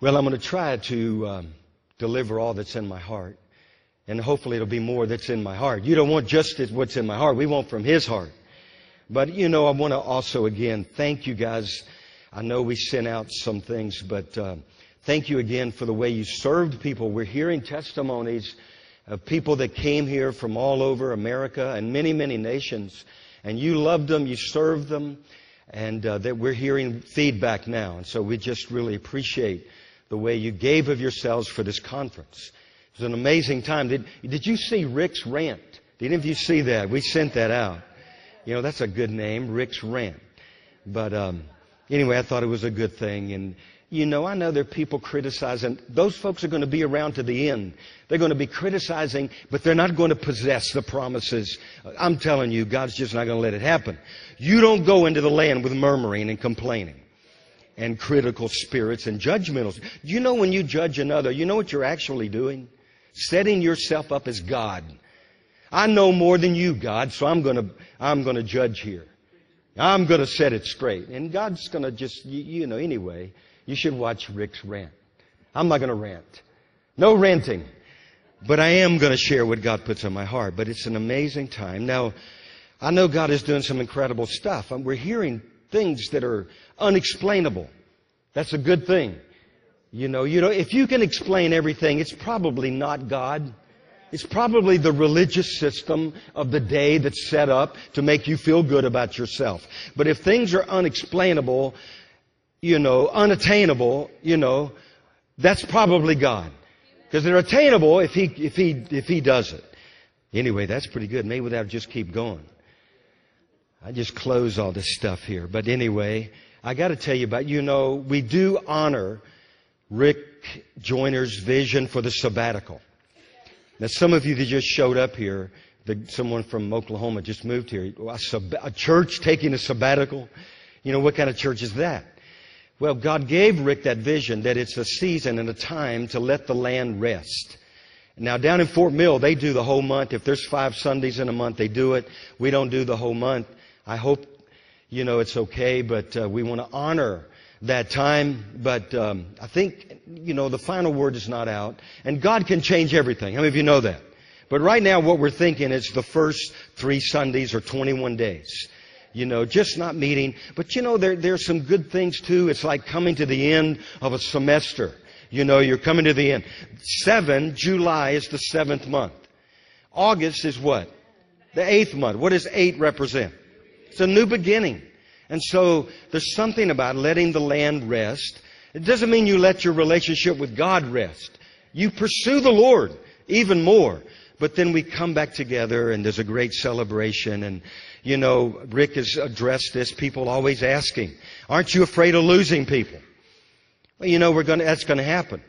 Well, I'm going to try to um, deliver all that's in my heart. And hopefully it'll be more that's in my heart. You don't want just what's in my heart. We want from His heart. But, you know, I want to also, again, thank you guys. I know we sent out some things, but uh, thank you again for the way you served people. We're hearing testimonies of people that came here from all over America and many, many nations. And you loved them, you served them, and uh, that we're hearing feedback now. And so we just really appreciate the way you gave of yourselves for this conference. It was an amazing time. Did, did you see Rick's rant? Did any of you see that? We sent that out. You know, that's a good name, Rick's rant. But um, anyway, I thought it was a good thing. And, you know, I know there are people criticizing. Those folks are going to be around to the end. They're going to be criticizing, but they're not going to possess the promises. I'm telling you, God's just not going to let it happen. You don't go into the land with murmuring and complaining and critical spirits and judgmental. You know when you judge another, you know what you're actually doing? Setting yourself up as God. I know more than you, God, so I'm gonna, I'm gonna judge here. I'm gonna set it straight. And God's gonna just, you, you know, anyway, you should watch Rick's rant. I'm not gonna rant. No ranting. But I am gonna share what God puts on my heart. But it's an amazing time. Now, I know God is doing some incredible stuff. We're hearing things that are unexplainable. That's a good thing. You know, you know, if you can explain everything, it's probably not God. It's probably the religious system of the day that's set up to make you feel good about yourself. But if things are unexplainable, you know, unattainable, you know, that's probably God. Because they're attainable if he, if he, if he does it. Anyway, that's pretty good. Maybe we ought to just keep going. I just close all this stuff here. But anyway, I got to tell you about, you know, we do honor Rick Joyner's vision for the sabbatical. Now, some of you that just showed up here, the, someone from Oklahoma just moved here, a, sab- a church taking a sabbatical. You know, what kind of church is that? Well, God gave Rick that vision that it's a season and a time to let the land rest. Now, down in Fort Mill, they do the whole month. If there's five Sundays in a month, they do it. We don't do the whole month. I hope, you know, it's okay, but uh, we want to honor that time. But um, I think, you know, the final word is not out. And God can change everything. How many of you know that? But right now, what we're thinking is the first three Sundays or 21 days. You know, just not meeting. But you know, there, there's some good things too. It's like coming to the end of a semester. You know, you're coming to the end. Seven, July is the seventh month. August is what? The eighth month. What does eight represent? It's a new beginning. And so there's something about letting the land rest. It doesn't mean you let your relationship with God rest. You pursue the Lord even more. But then we come back together and there's a great celebration. And, you know, Rick has addressed this. People always asking, aren't you afraid of losing people? Well, you know, we're going to, that's going to happen.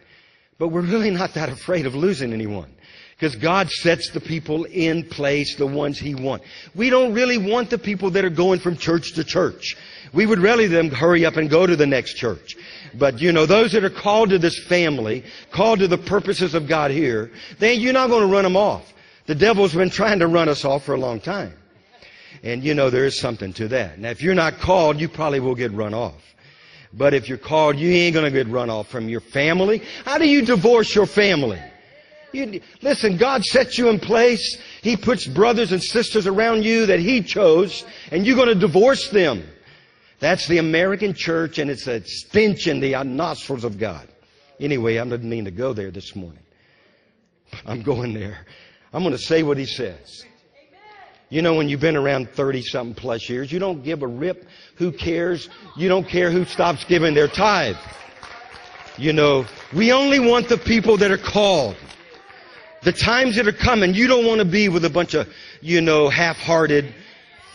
But we're really not that afraid of losing anyone. Because God sets the people in place, the ones He wants. We don't really want the people that are going from church to church. We would really them hurry up and go to the next church. But you know, those that are called to this family, called to the purposes of God here, then you're not going to run them off. The devil's been trying to run us off for a long time. And you know, there is something to that. Now, if you're not called, you probably will get run off. But if you're called, you ain't going to get run off from your family. How do you divorce your family? You, listen, God sets you in place. He puts brothers and sisters around you that He chose, and you're going to divorce them. That's the American church, and it's a stench in the nostrils of God. Anyway, I didn't mean to go there this morning. I'm going there. I'm going to say what He says. You know, when you've been around 30 something plus years, you don't give a rip who cares. You don't care who stops giving their tithe. You know, we only want the people that are called. The times that are coming, you don't want to be with a bunch of, you know, half-hearted,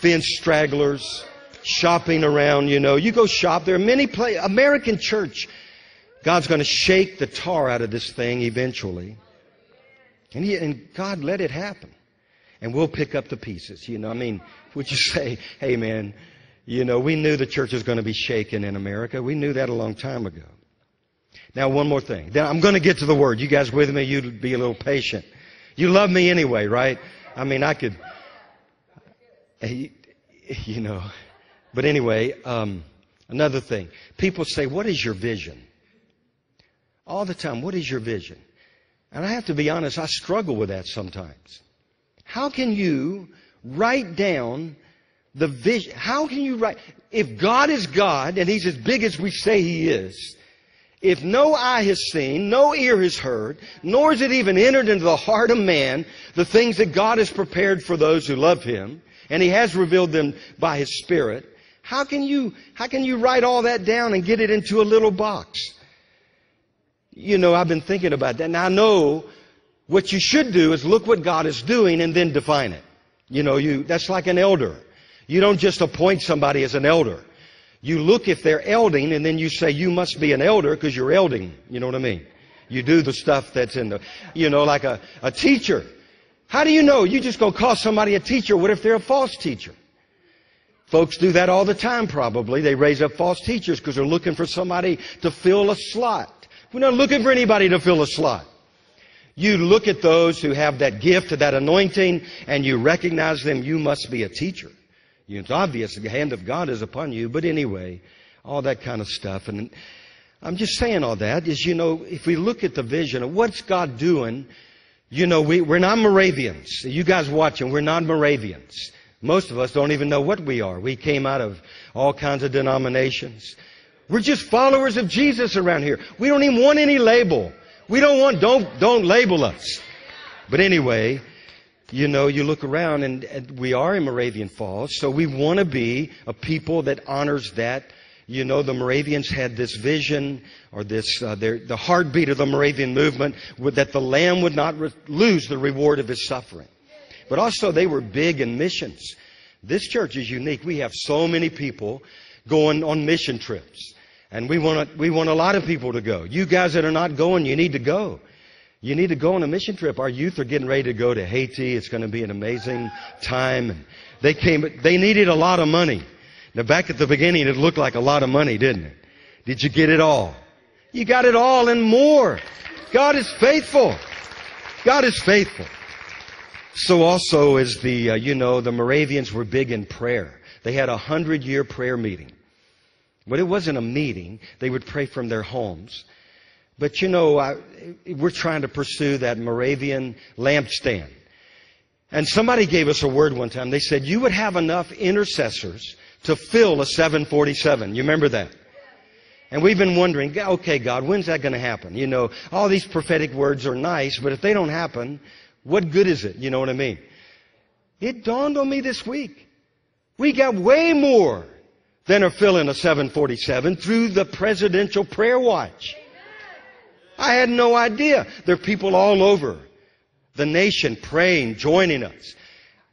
fence stragglers shopping around, you know. You go shop. There are many places. American church, God's going to shake the tar out of this thing eventually. And, he, and God let it happen. And we'll pick up the pieces, you know. I mean, would you say, hey man, you know, we knew the church was going to be shaken in America. We knew that a long time ago. Now, one more thing. Then I'm going to get to the word. You guys with me? You'd be a little patient. You love me anyway, right? I mean, I could, you know. But anyway, um, another thing. People say, What is your vision? All the time, what is your vision? And I have to be honest, I struggle with that sometimes. How can you write down the vision? How can you write? If God is God and He's as big as we say He is, if no eye has seen, no ear has heard, nor has it even entered into the heart of man the things that God has prepared for those who love Him, and He has revealed them by His Spirit, how can you, how can you write all that down and get it into a little box? You know, I've been thinking about that. Now I know what you should do is look what God is doing and then define it. You know, you, that's like an elder. You don't just appoint somebody as an elder. You look if they're elding and then you say you must be an elder because you're elding. You know what I mean? You do the stuff that's in the, you know, like a, a teacher. How do you know? You just go call somebody a teacher. What if they're a false teacher? Folks do that all the time probably. They raise up false teachers because they're looking for somebody to fill a slot. We're not looking for anybody to fill a slot. You look at those who have that gift, that anointing, and you recognize them, you must be a teacher. It's obvious the hand of God is upon you, but anyway, all that kind of stuff. And I'm just saying all that is, you know, if we look at the vision of what's God doing, you know, we, we're not Moravians. You guys watching, we're not Moravians. Most of us don't even know what we are. We came out of all kinds of denominations. We're just followers of Jesus around here. We don't even want any label. We don't want, don't, don't label us. But anyway, you know, you look around and, and we are in Moravian Falls, so we want to be a people that honors that. You know, the Moravians had this vision or this, uh, their, the heartbeat of the Moravian movement that the Lamb would not re- lose the reward of his suffering. But also they were big in missions. This church is unique. We have so many people going on mission trips. And we want, we want a lot of people to go. You guys that are not going, you need to go. You need to go on a mission trip. Our youth are getting ready to go to Haiti. It's going to be an amazing time. They came, they needed a lot of money. Now back at the beginning, it looked like a lot of money, didn't it? Did you get it all? You got it all and more. God is faithful. God is faithful. So also as the, uh, you know, the Moravians were big in prayer. They had a hundred year prayer meeting. But it wasn't a meeting. They would pray from their homes. But you know, I, we're trying to pursue that Moravian lampstand. And somebody gave us a word one time. They said, you would have enough intercessors to fill a 747. You remember that? And we've been wondering, okay, God, when's that going to happen? You know, all these prophetic words are nice, but if they don't happen, what good is it? You know what I mean? It dawned on me this week. We got way more than are filling a 747 through the presidential prayer watch. I had no idea. There are people all over the nation praying, joining us.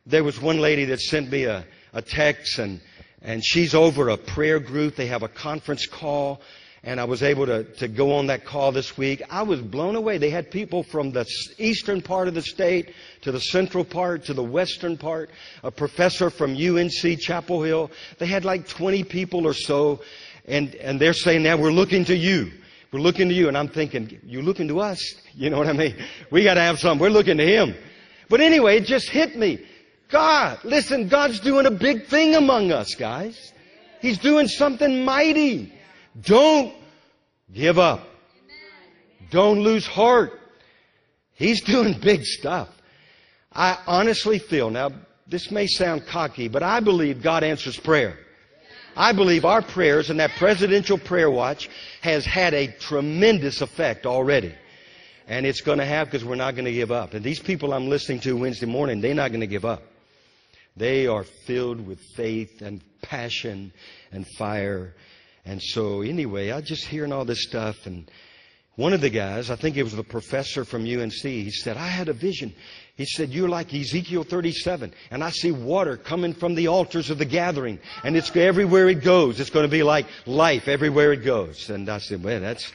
There was one lady that sent me a, a text and, and she's over a prayer group. They have a conference call and I was able to, to go on that call this week. I was blown away. They had people from the eastern part of the state to the central part to the western part, a professor from UNC Chapel Hill. They had like 20 people or so, and, and they're saying, now we're looking to you. We're looking to you. And I'm thinking, you're looking to us? You know what I mean? We got to have something. We're looking to Him. But anyway, it just hit me. God, listen, God's doing a big thing among us, guys. He's doing something mighty. Don't give up. Don't lose heart. He's doing big stuff. I honestly feel, now this may sound cocky, but I believe God answers prayer. I believe our prayers and that presidential prayer watch has had a tremendous effect already. And it's going to have because we're not going to give up. And these people I'm listening to Wednesday morning, they're not going to give up. They are filled with faith and passion and fire. And so anyway, I just hearing all this stuff and one of the guys, I think it was the professor from UNC, he said, I had a vision. He said, You're like Ezekiel 37, and I see water coming from the altars of the gathering, and it's everywhere it goes. It's going to be like life everywhere it goes. And I said, Well, that's,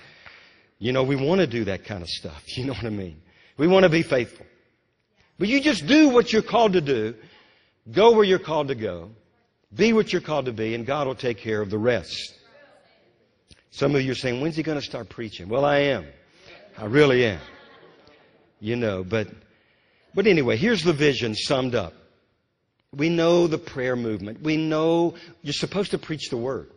you know, we want to do that kind of stuff. You know what I mean? We want to be faithful. But you just do what you're called to do, go where you're called to go, be what you're called to be, and God will take care of the rest. Some of you are saying, when's he going to start preaching? Well, I am. I really am. You know, but, but anyway, here's the vision summed up. We know the prayer movement. We know you're supposed to preach the word.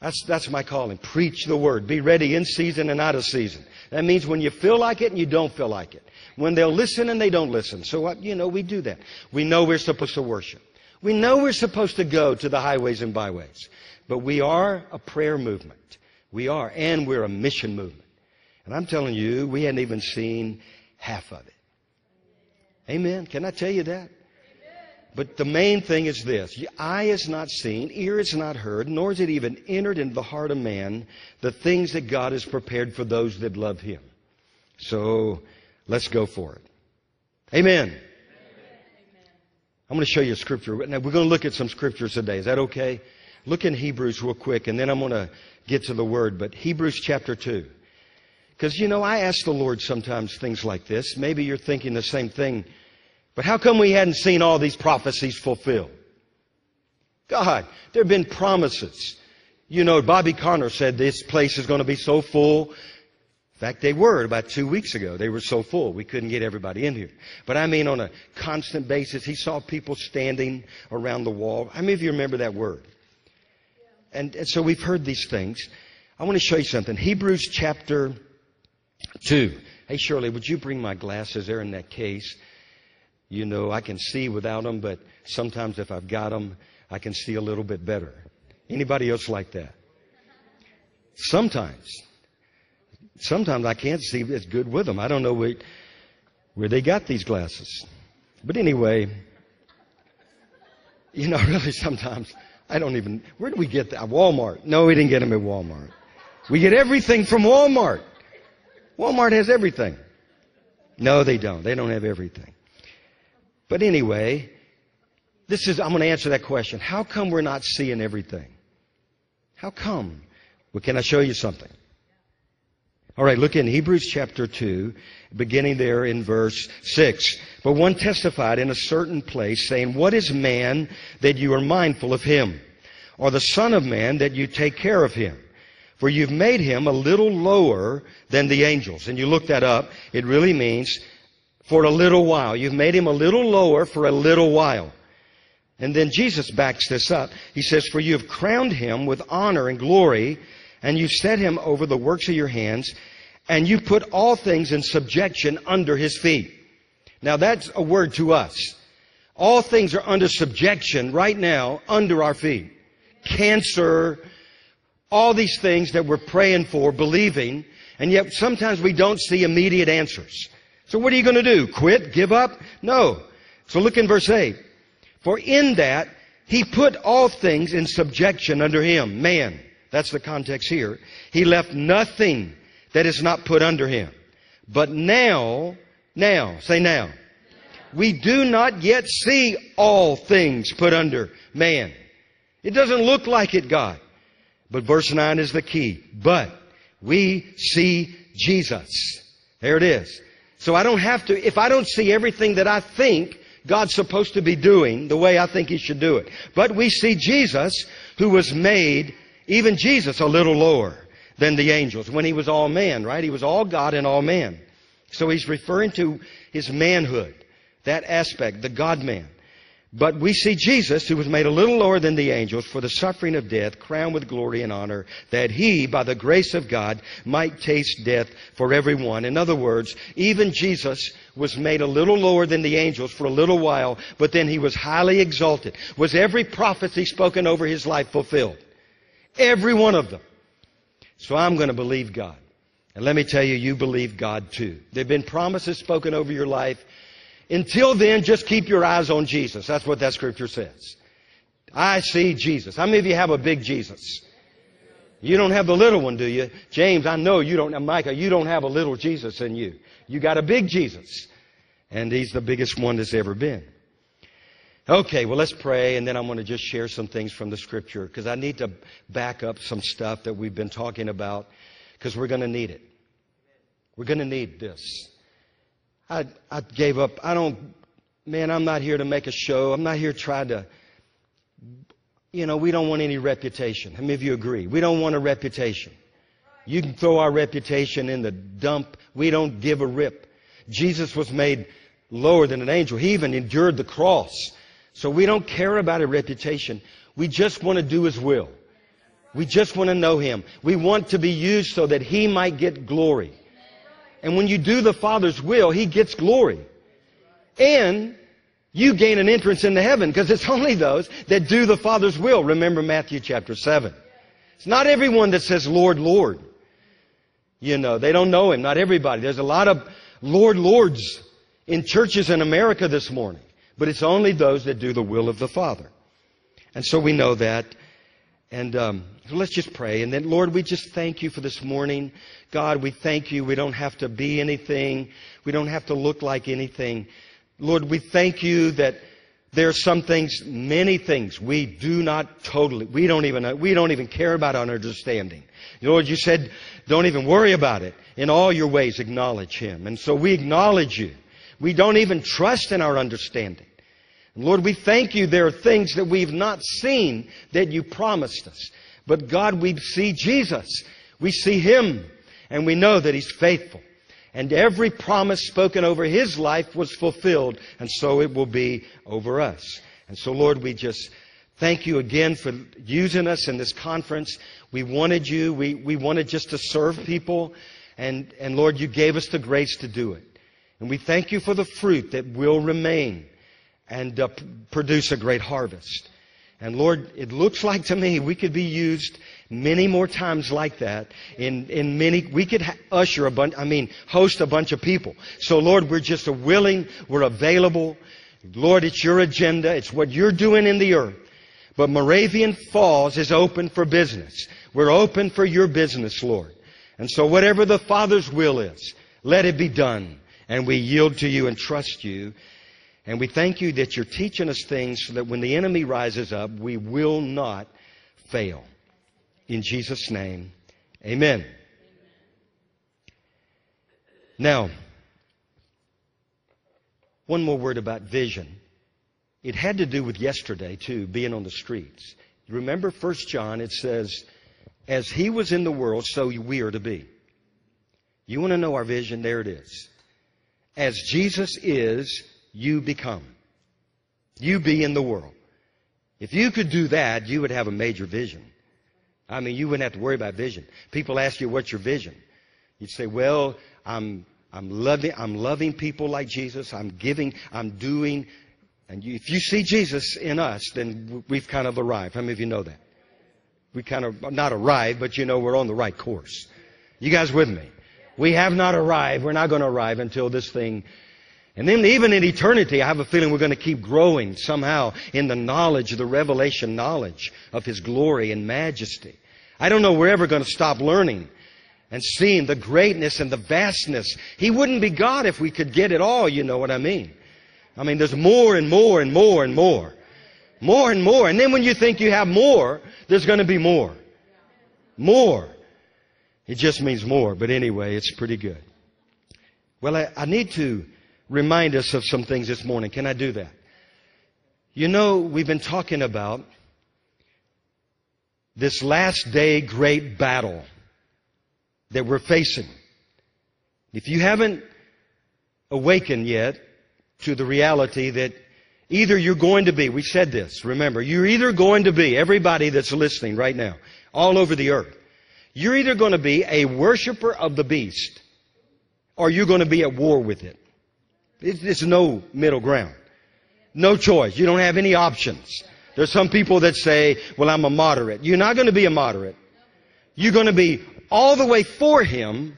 That's, that's my calling. Preach the word. Be ready in season and out of season. That means when you feel like it and you don't feel like it. When they'll listen and they don't listen. So, what, you know, we do that. We know we're supposed to worship. We know we're supposed to go to the highways and byways. But we are a prayer movement. We are. And we're a mission movement. And I'm telling you, we hadn't even seen half of it. Amen. Can I tell you that? But the main thing is this eye is not seen, ear is not heard, nor is it even entered into the heart of man the things that God has prepared for those that love Him. So let's go for it. Amen. I'm going to show you a scripture. Now, we're going to look at some scriptures today. Is that okay? Look in Hebrews real quick, and then I'm going to get to the word. But Hebrews chapter 2. Because, you know, I ask the Lord sometimes things like this. Maybe you're thinking the same thing. But how come we hadn't seen all these prophecies fulfilled? God, there have been promises. You know, Bobby Conner said this place is going to be so full. In fact, they were about two weeks ago. They were so full, we couldn't get everybody in here. But I mean, on a constant basis, he saw people standing around the wall. How many of you remember that word? And, and so we've heard these things. I want to show you something. Hebrews chapter 2. Hey, Shirley, would you bring my glasses? They're in that case. You know, I can see without them, but sometimes if I've got them, I can see a little bit better. Anybody else like that? Sometimes. Sometimes I can't see as good with them. I don't know where, where they got these glasses. But anyway, you know, really sometimes I don't even, where do we get that? Walmart. No, we didn't get them at Walmart. We get everything from Walmart. Walmart has everything. No, they don't. They don't have everything. But anyway, this is, I'm going to answer that question. How come we're not seeing everything? How come? Well, can I show you something? All right, look in Hebrews chapter 2, beginning there in verse 6. But one testified in a certain place, saying, What is man that you are mindful of him? Or the Son of Man that you take care of him? For you've made him a little lower than the angels. And you look that up, it really means for a little while. You've made him a little lower for a little while. And then Jesus backs this up. He says, For you have crowned him with honor and glory, and you set him over the works of your hands, and you put all things in subjection under his feet. Now that's a word to us. All things are under subjection right now under our feet. Cancer, all these things that we're praying for, believing, and yet sometimes we don't see immediate answers. So what are you going to do? Quit? Give up? No. So look in verse 8. For in that he put all things in subjection under him, man. That's the context here. He left nothing that is not put under him. But now, now, say now. We do not yet see all things put under man. It doesn't look like it, God. But verse 9 is the key. But we see Jesus. There it is. So I don't have to, if I don't see everything that I think God's supposed to be doing the way I think He should do it. But we see Jesus, who was made, even Jesus, a little lower than the angels when He was all man, right? He was all God and all man. So He's referring to His manhood, that aspect, the God man. But we see Jesus, who was made a little lower than the angels for the suffering of death, crowned with glory and honor, that he, by the grace of God, might taste death for everyone. In other words, even Jesus was made a little lower than the angels for a little while, but then he was highly exalted. Was every prophecy spoken over his life fulfilled? Every one of them. So I'm going to believe God. And let me tell you, you believe God too. There have been promises spoken over your life until then, just keep your eyes on Jesus. That's what that scripture says. I see Jesus. How many of you have a big Jesus? You don't have the little one, do you? James, I know you don't, Micah, you don't have a little Jesus in you. You got a big Jesus. And he's the biggest one that's ever been. Okay, well, let's pray, and then I'm going to just share some things from the scripture because I need to back up some stuff that we've been talking about because we're going to need it. We're going to need this. I, I gave up. I don't, man, I'm not here to make a show. I'm not here trying to, you know, we don't want any reputation. How many of you agree? We don't want a reputation. You can throw our reputation in the dump. We don't give a rip. Jesus was made lower than an angel. He even endured the cross. So we don't care about a reputation. We just want to do His will. We just want to know Him. We want to be used so that He might get glory. And when you do the Father's will, He gets glory. And you gain an entrance into heaven because it's only those that do the Father's will. Remember Matthew chapter 7. It's not everyone that says, Lord, Lord. You know, they don't know Him. Not everybody. There's a lot of Lord, Lords in churches in America this morning. But it's only those that do the will of the Father. And so we know that. And um, let's just pray. And then, Lord, we just thank you for this morning. God, we thank you. We don't have to be anything. We don't have to look like anything. Lord, we thank you that there are some things, many things we do not totally, we don't even, we don't even care about our understanding. Lord, you said, don't even worry about it. In all your ways, acknowledge Him. And so we acknowledge you. We don't even trust in our understanding. And Lord, we thank you there are things that we've not seen that you promised us. But God, we see Jesus. We see Him. And we know that He's faithful. And every promise spoken over His life was fulfilled. And so it will be over us. And so, Lord, we just thank you again for using us in this conference. We wanted you. We, we wanted just to serve people. And, and Lord, you gave us the grace to do it. And we thank you for the fruit that will remain and uh, produce a great harvest. And Lord, it looks like to me we could be used many more times like that in, in many, we could ha- usher a bunch, I mean, host a bunch of people. So Lord, we're just a willing, we're available. Lord, it's your agenda. It's what you're doing in the earth. But Moravian Falls is open for business. We're open for your business, Lord. And so whatever the Father's will is, let it be done. And we yield to you and trust you. And we thank you that you're teaching us things so that when the enemy rises up, we will not fail. In Jesus' name, amen. Now, one more word about vision. It had to do with yesterday, too, being on the streets. Remember 1 John, it says, As he was in the world, so we are to be. You want to know our vision? There it is. As Jesus is, you become. You be in the world. If you could do that, you would have a major vision. I mean, you wouldn't have to worry about vision. People ask you, what's your vision? You'd say, well, I'm, I'm loving, I'm loving people like Jesus. I'm giving, I'm doing. And you, if you see Jesus in us, then we've kind of arrived. How many of you know that? We kind of, not arrived, but you know we're on the right course. You guys with me? We have not arrived. We're not going to arrive until this thing and then even in eternity, I have a feeling we're going to keep growing somehow in the knowledge, the revelation knowledge of His glory and majesty. I don't know we're ever going to stop learning and seeing the greatness and the vastness. He wouldn't be God if we could get it all, you know what I mean. I mean, there's more and more and more and more. More and more. And then when you think you have more, there's going to be more. More. It just means more. But anyway, it's pretty good. Well, I, I need to remind us of some things this morning. Can I do that? You know, we've been talking about this last day great battle that we're facing. If you haven't awakened yet to the reality that either you're going to be, we said this, remember, you're either going to be, everybody that's listening right now, all over the earth, you're either going to be a worshiper of the beast or you're going to be at war with it. It's no middle ground. No choice. You don't have any options. There's some people that say, well, I'm a moderate. You're not going to be a moderate. You're going to be all the way for Him,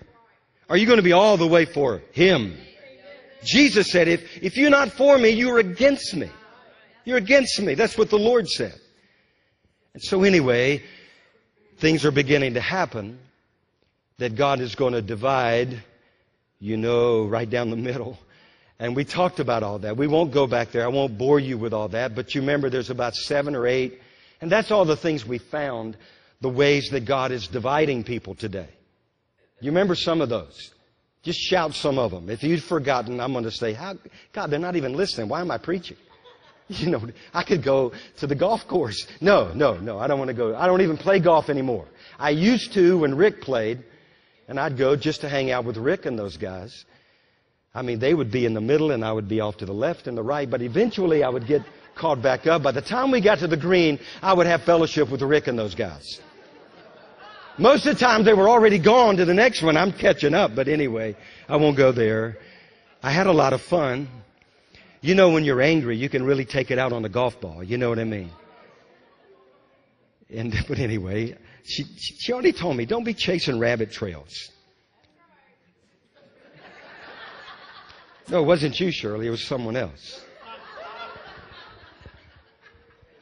or you're going to be all the way for Him. Jesus said, if, if you're not for me, you're against me. You're against me. That's what the Lord said. And so anyway, things are beginning to happen that God is going to divide, you know, right down the middle. And we talked about all that. We won't go back there. I won't bore you with all that. But you remember there's about seven or eight. And that's all the things we found, the ways that God is dividing people today. You remember some of those? Just shout some of them. If you've forgotten, I'm going to say, How, God, they're not even listening. Why am I preaching? You know, I could go to the golf course. No, no, no. I don't want to go. I don't even play golf anymore. I used to when Rick played. And I'd go just to hang out with Rick and those guys. I mean, they would be in the middle and I would be off to the left and the right, but eventually I would get caught back up. By the time we got to the green, I would have fellowship with Rick and those guys. Most of the time they were already gone to the next one. I'm catching up, but anyway, I won't go there. I had a lot of fun. You know, when you're angry, you can really take it out on the golf ball. You know what I mean? And, but anyway, she, she already told me, don't be chasing rabbit trails. No, it wasn't you, Shirley. It was someone else.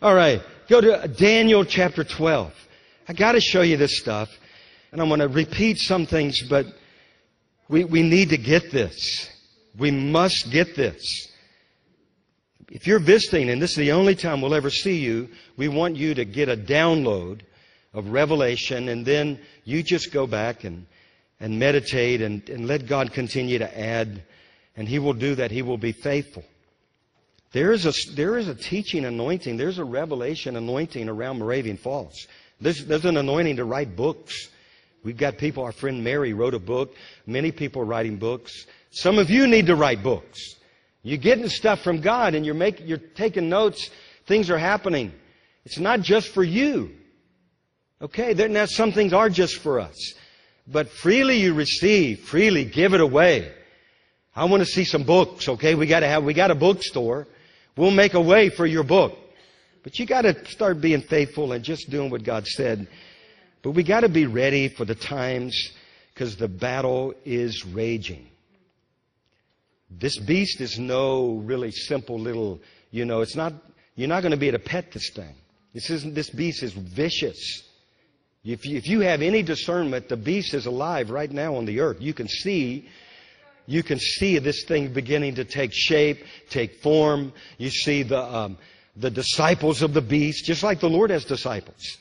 All right. Go to Daniel chapter 12. I got to show you this stuff. And I'm going to repeat some things, but we, we need to get this. We must get this. If you're visiting, and this is the only time we'll ever see you, we want you to get a download of Revelation, and then you just go back and, and meditate and, and let God continue to add, and He will do that. He will be faithful. There is a, there is a teaching anointing, there's a revelation anointing around Moravian Falls. There's, there's an anointing to write books. We've got people, our friend Mary wrote a book. Many people are writing books. Some of you need to write books. You're getting stuff from God and you're, making, you're taking notes. Things are happening. It's not just for you. Okay, there, now some things are just for us. But freely you receive, freely give it away. I want to see some books, okay? We gotta have, we got a bookstore. We'll make a way for your book. But you gotta start being faithful and just doing what God said. But we gotta be ready for the times because the battle is raging. This beast is no really simple little, you know, it's not, you're not going to be able to pet this thing. This isn't, this beast is vicious. If you, if you have any discernment, the beast is alive right now on the earth. You can see, you can see this thing beginning to take shape, take form. You see the, um, the disciples of the beast, just like the Lord has disciples.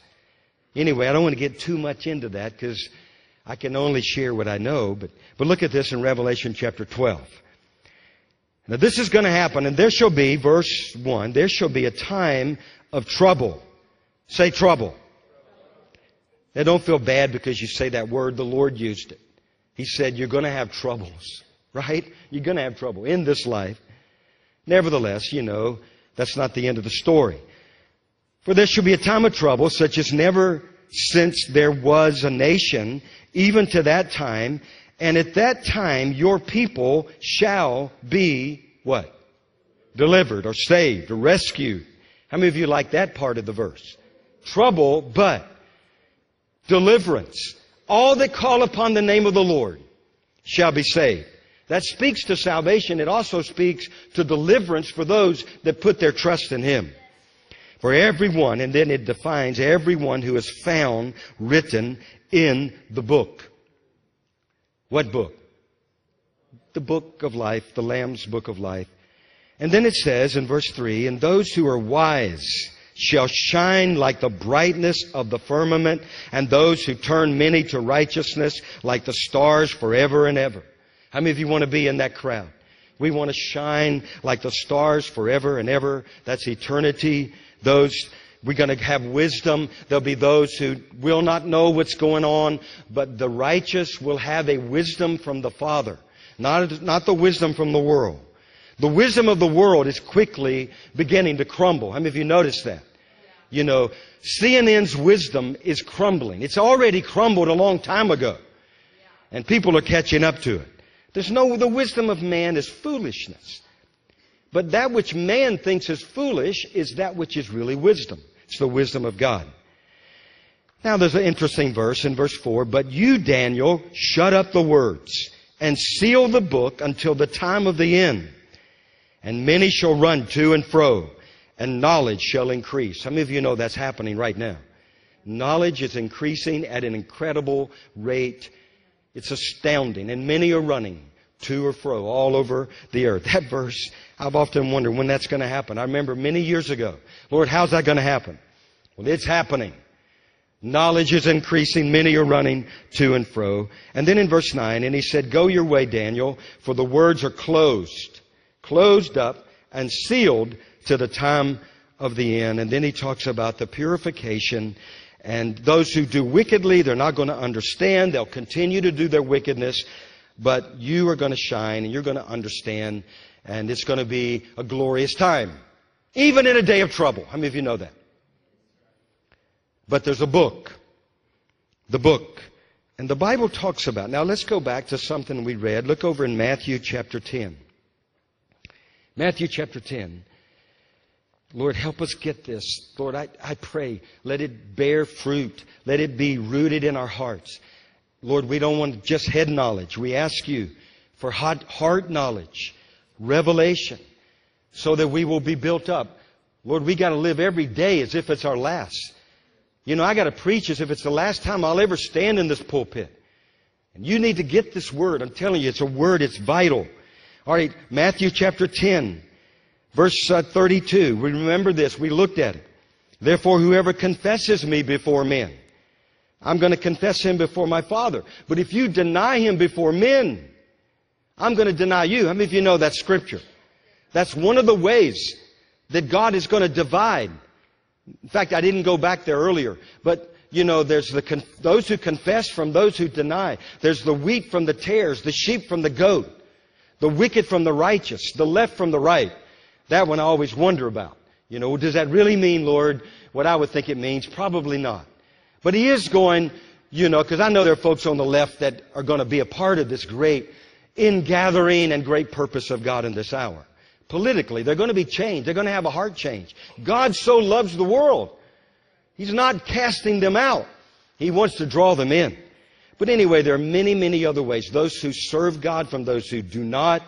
Anyway, I don't want to get too much into that because I can only share what I know. But, but look at this in Revelation chapter 12. Now this is going to happen, and there shall be, verse 1, there shall be a time of trouble. Say trouble. Now don't feel bad because you say that word. The Lord used it. He said you're going to have troubles, right? You're going to have trouble in this life. Nevertheless, you know, that's not the end of the story. For there shall be a time of trouble such as never since there was a nation, even to that time, and at that time your people shall be what? Delivered or saved or rescued. How many of you like that part of the verse? Trouble, but deliverance. All that call upon the name of the Lord shall be saved. That speaks to salvation. It also speaks to deliverance for those that put their trust in Him. For everyone, and then it defines everyone who is found written in the book. What book? The book of life, the Lamb's book of life. And then it says in verse 3, And those who are wise shall shine like the brightness of the firmament, and those who turn many to righteousness like the stars forever and ever. How many of you want to be in that crowd? We want to shine like the stars forever and ever. That's eternity. Those, we're going to have wisdom. There'll be those who will not know what's going on, but the righteous will have a wisdom from the Father. Not, not the wisdom from the world. The wisdom of the world is quickly beginning to crumble. How many of you noticed that? You know, CNN's wisdom is crumbling. It's already crumbled a long time ago. And people are catching up to it. There's no, the wisdom of man is foolishness. But that which man thinks is foolish is that which is really wisdom. It's the wisdom of God. Now there's an interesting verse in verse 4. But you, Daniel, shut up the words and seal the book until the time of the end. And many shall run to and fro and knowledge shall increase. Many of you know that's happening right now? Knowledge is increasing at an incredible rate. It's astounding. And many are running to or fro all over the earth. That verse, I've often wondered when that's going to happen. I remember many years ago, Lord, how's that going to happen? Well, it's happening. Knowledge is increasing. Many are running to and fro. And then in verse 9, and he said, Go your way, Daniel, for the words are closed, closed up and sealed to the time of the end. And then he talks about the purification And those who do wickedly, they're not going to understand. They'll continue to do their wickedness. But you are going to shine and you're going to understand. And it's going to be a glorious time. Even in a day of trouble. How many of you know that? But there's a book. The book. And the Bible talks about. Now let's go back to something we read. Look over in Matthew chapter 10. Matthew chapter 10. Lord, help us get this. Lord, I, I pray, let it bear fruit. Let it be rooted in our hearts. Lord, we don't want just head knowledge. We ask you for heart knowledge, revelation, so that we will be built up. Lord, we got to live every day as if it's our last. You know, I got to preach as if it's the last time I'll ever stand in this pulpit. And you need to get this word. I'm telling you, it's a word, it's vital. All right, Matthew chapter 10. Verse uh, 32, we remember this, we looked at it. Therefore, whoever confesses me before men, I'm going to confess him before my Father. But if you deny him before men, I'm going to deny you. How many of you know that scripture? That's one of the ways that God is going to divide. In fact, I didn't go back there earlier, but you know, there's the those who confess from those who deny. There's the wheat from the tares, the sheep from the goat, the wicked from the righteous, the left from the right. That one I always wonder about. You know, does that really mean, Lord, what I would think it means? Probably not. But he is going, you know, because I know there are folks on the left that are going to be a part of this great ingathering and great purpose of God in this hour. Politically, they're going to be changed. They're going to have a heart change. God so loves the world. He's not casting them out. He wants to draw them in. But anyway, there are many, many other ways. Those who serve God from those who do not.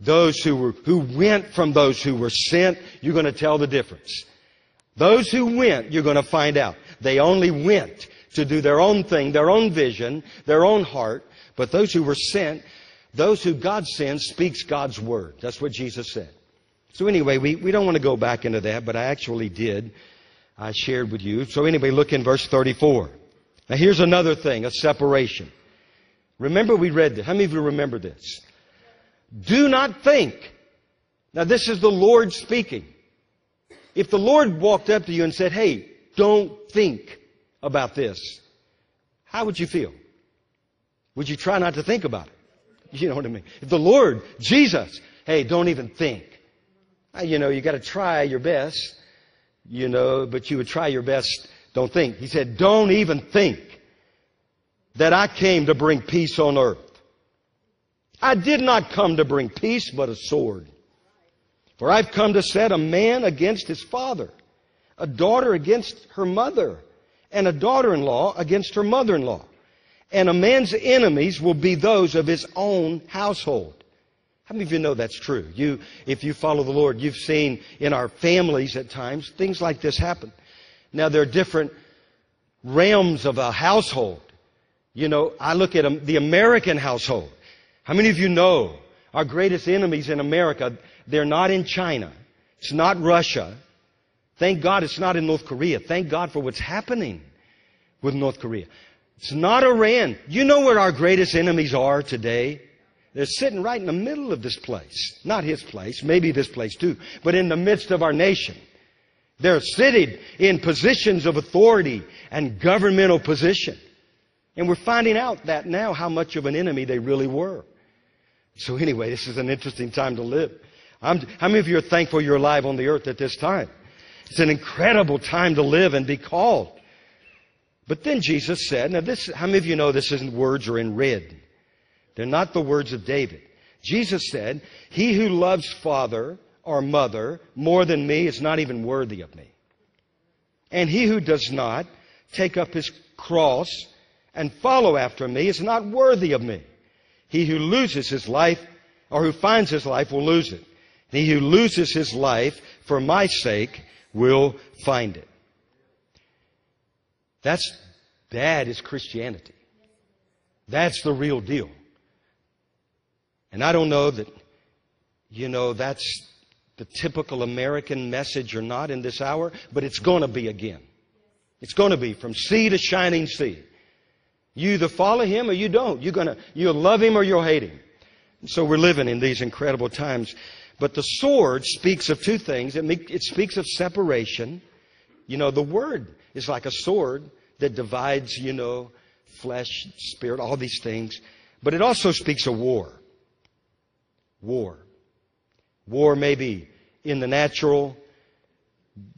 Those who, were, who went from those who were sent, you're going to tell the difference. Those who went, you're going to find out. They only went to do their own thing, their own vision, their own heart. But those who were sent, those who God sends, speaks God's word. That's what Jesus said. So anyway, we, we don't want to go back into that, but I actually did. I shared with you. So anyway, look in verse 34. Now here's another thing, a separation. Remember we read this. How many of you remember this? Do not think. Now this is the Lord speaking. If the Lord walked up to you and said, hey, don't think about this, how would you feel? Would you try not to think about it? You know what I mean? If the Lord, Jesus, hey, don't even think. Uh, You know, you got to try your best, you know, but you would try your best, don't think. He said, don't even think that I came to bring peace on earth. I did not come to bring peace, but a sword. For I've come to set a man against his father, a daughter against her mother, and a daughter-in-law against her mother-in-law. And a man's enemies will be those of his own household. How many of you know that's true? You, if you follow the Lord, you've seen in our families at times things like this happen. Now there are different realms of a household. You know, I look at um, the American household. How many of you know our greatest enemies in America? They're not in China. It's not Russia. Thank God it's not in North Korea. Thank God for what's happening with North Korea. It's not Iran. You know where our greatest enemies are today? They're sitting right in the middle of this place. Not his place, maybe this place too, but in the midst of our nation. They're sitting in positions of authority and governmental position. And we're finding out that now how much of an enemy they really were. So anyway, this is an interesting time to live. I'm, how many of you are thankful you're alive on the earth at this time? It's an incredible time to live and be called. But then Jesus said, now this, how many of you know this isn't words are in red? They're not the words of David. Jesus said, he who loves father or mother more than me is not even worthy of me. And he who does not take up his cross and follow after me is not worthy of me. He who loses his life or who finds his life will lose it. He who loses his life for my sake will find it. That's, that is Christianity. That's the real deal. And I don't know that, you know, that's the typical American message or not in this hour, but it's going to be again. It's going to be from sea to shining sea. You either follow him or you don't. You're gonna, you'll love him or you'll hate him. And so we're living in these incredible times. But the sword speaks of two things. It, make, it speaks of separation. You know, the word is like a sword. that divides, you know, flesh, spirit, all these things. But it also speaks of war. War. War may be in the natural.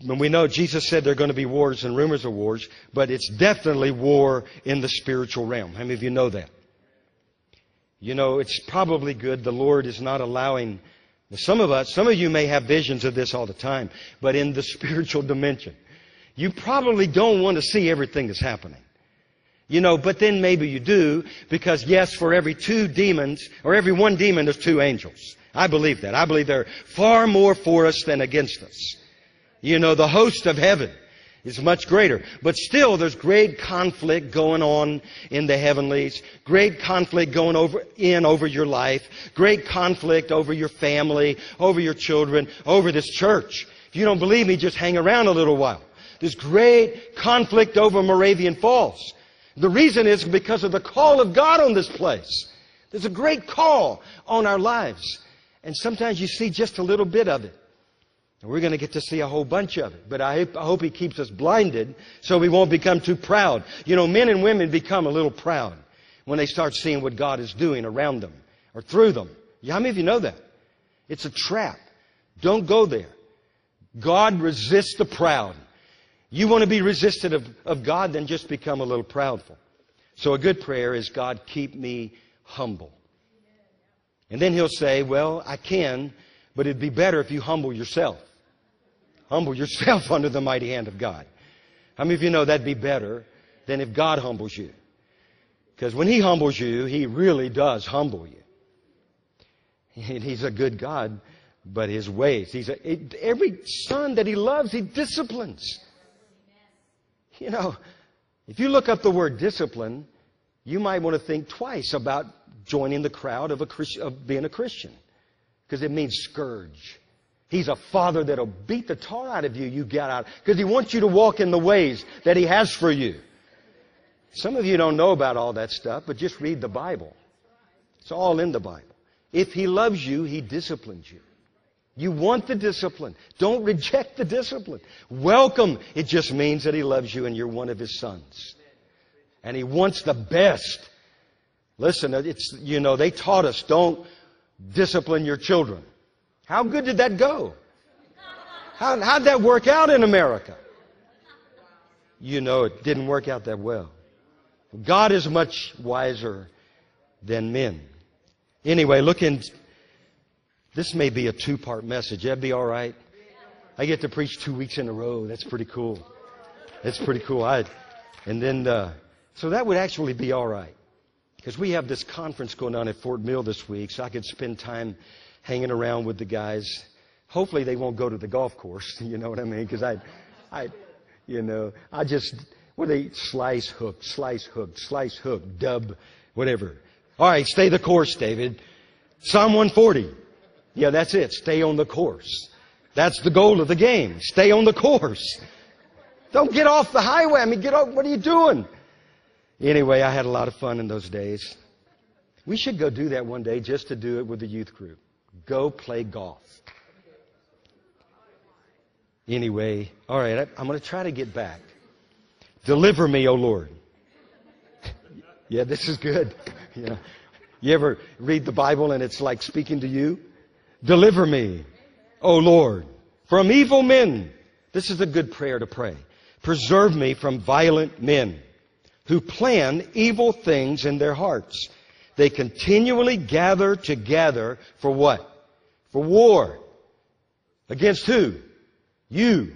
And we know Jesus said there are going to be wars and rumors of wars, but it's definitely war in the spiritual realm. How many of you know that? You know, it's probably good the Lord is not allowing some of us, some of you may have visions of this all the time, but in the spiritual dimension, you probably don't want to see everything that's happening. You know, but then maybe you do, because yes, for every two demons, or every one demon, there's two angels. I believe that. I believe they're far more for us than against us. You know, the host of heaven is much greater. But still, there's great conflict going on in the heavenlies. Great conflict going over, in over your life. Great conflict over your family, over your children, over this church. If you don't believe me, just hang around a little while. There's great conflict over Moravian Falls. The reason is because of the call of God on this place. There's a great call on our lives. And sometimes you see just a little bit of it. And we're going to get to see a whole bunch of it. But I hope He keeps us blinded so we won't become too proud. You know, men and women become a little proud when they start seeing what God is doing around them or through them. How many of you know that? It's a trap. Don't go there. God resists the proud. You want to be resistant of, of God, then just become a little proudful. So a good prayer is, God, keep me humble. And then he'll say, well, I can, but it'd be better if you humble yourself. Humble yourself under the mighty hand of God. How many of you know that'd be better than if God humbles you? Because when He humbles you, He really does humble you. And He's a good God, but His ways, He's a, every son that He loves, He disciplines. You know, if you look up the word discipline, you might want to think twice about joining the crowd of, a of being a Christian. Because it means scourge. He's a father that'll beat the tar out of you, you get out. Because he wants you to walk in the ways that he has for you. Some of you don't know about all that stuff, but just read the Bible. It's all in the Bible. If he loves you, he disciplines you. You want the discipline. Don't reject the discipline. Welcome. It just means that He loves you and you're one of His sons. And He wants the best. Listen, it's, you know, they taught us don't discipline your children. How good did that go? How, how'd that work out in America? You know, it didn't work out that well. God is much wiser than men. Anyway, look in this may be a two part message. That'd be all right. I get to preach two weeks in a row. That's pretty cool. That's pretty cool. I, and then, uh, so that would actually be all right. Because we have this conference going on at Fort Mill this week, so I could spend time hanging around with the guys. Hopefully they won't go to the golf course, you know what I mean? Because I, I, you know, I just, what they, slice hook, slice hook, slice hook, dub, whatever. All right, stay the course, David. Psalm 140. Yeah, that's it. Stay on the course. That's the goal of the game. Stay on the course. Don't get off the highway. I mean, get off. What are you doing? Anyway, I had a lot of fun in those days. We should go do that one day just to do it with the youth group. Go play golf. Anyway, all right, I'm going to try to get back. Deliver me, O Lord. yeah, this is good. Yeah. You ever read the Bible and it's like speaking to you? Deliver me, O Lord, from evil men. This is a good prayer to pray. Preserve me from violent men who plan evil things in their hearts. They continually gather together for what? For war. Against who? You.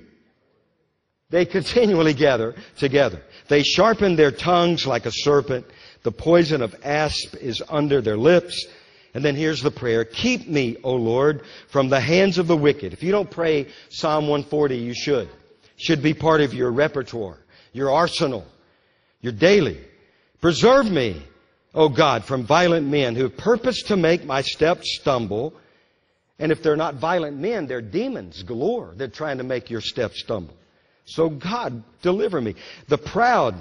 They continually gather together. They sharpen their tongues like a serpent. The poison of asp is under their lips. And then here's the prayer. Keep me, O Lord, from the hands of the wicked. If you don't pray Psalm 140, you should. Should be part of your repertoire, your arsenal, your daily. Preserve me, O God, from violent men who purpose to make my steps stumble. And if they're not violent men, they're demons galore. They're trying to make your steps stumble. So God, deliver me. The proud,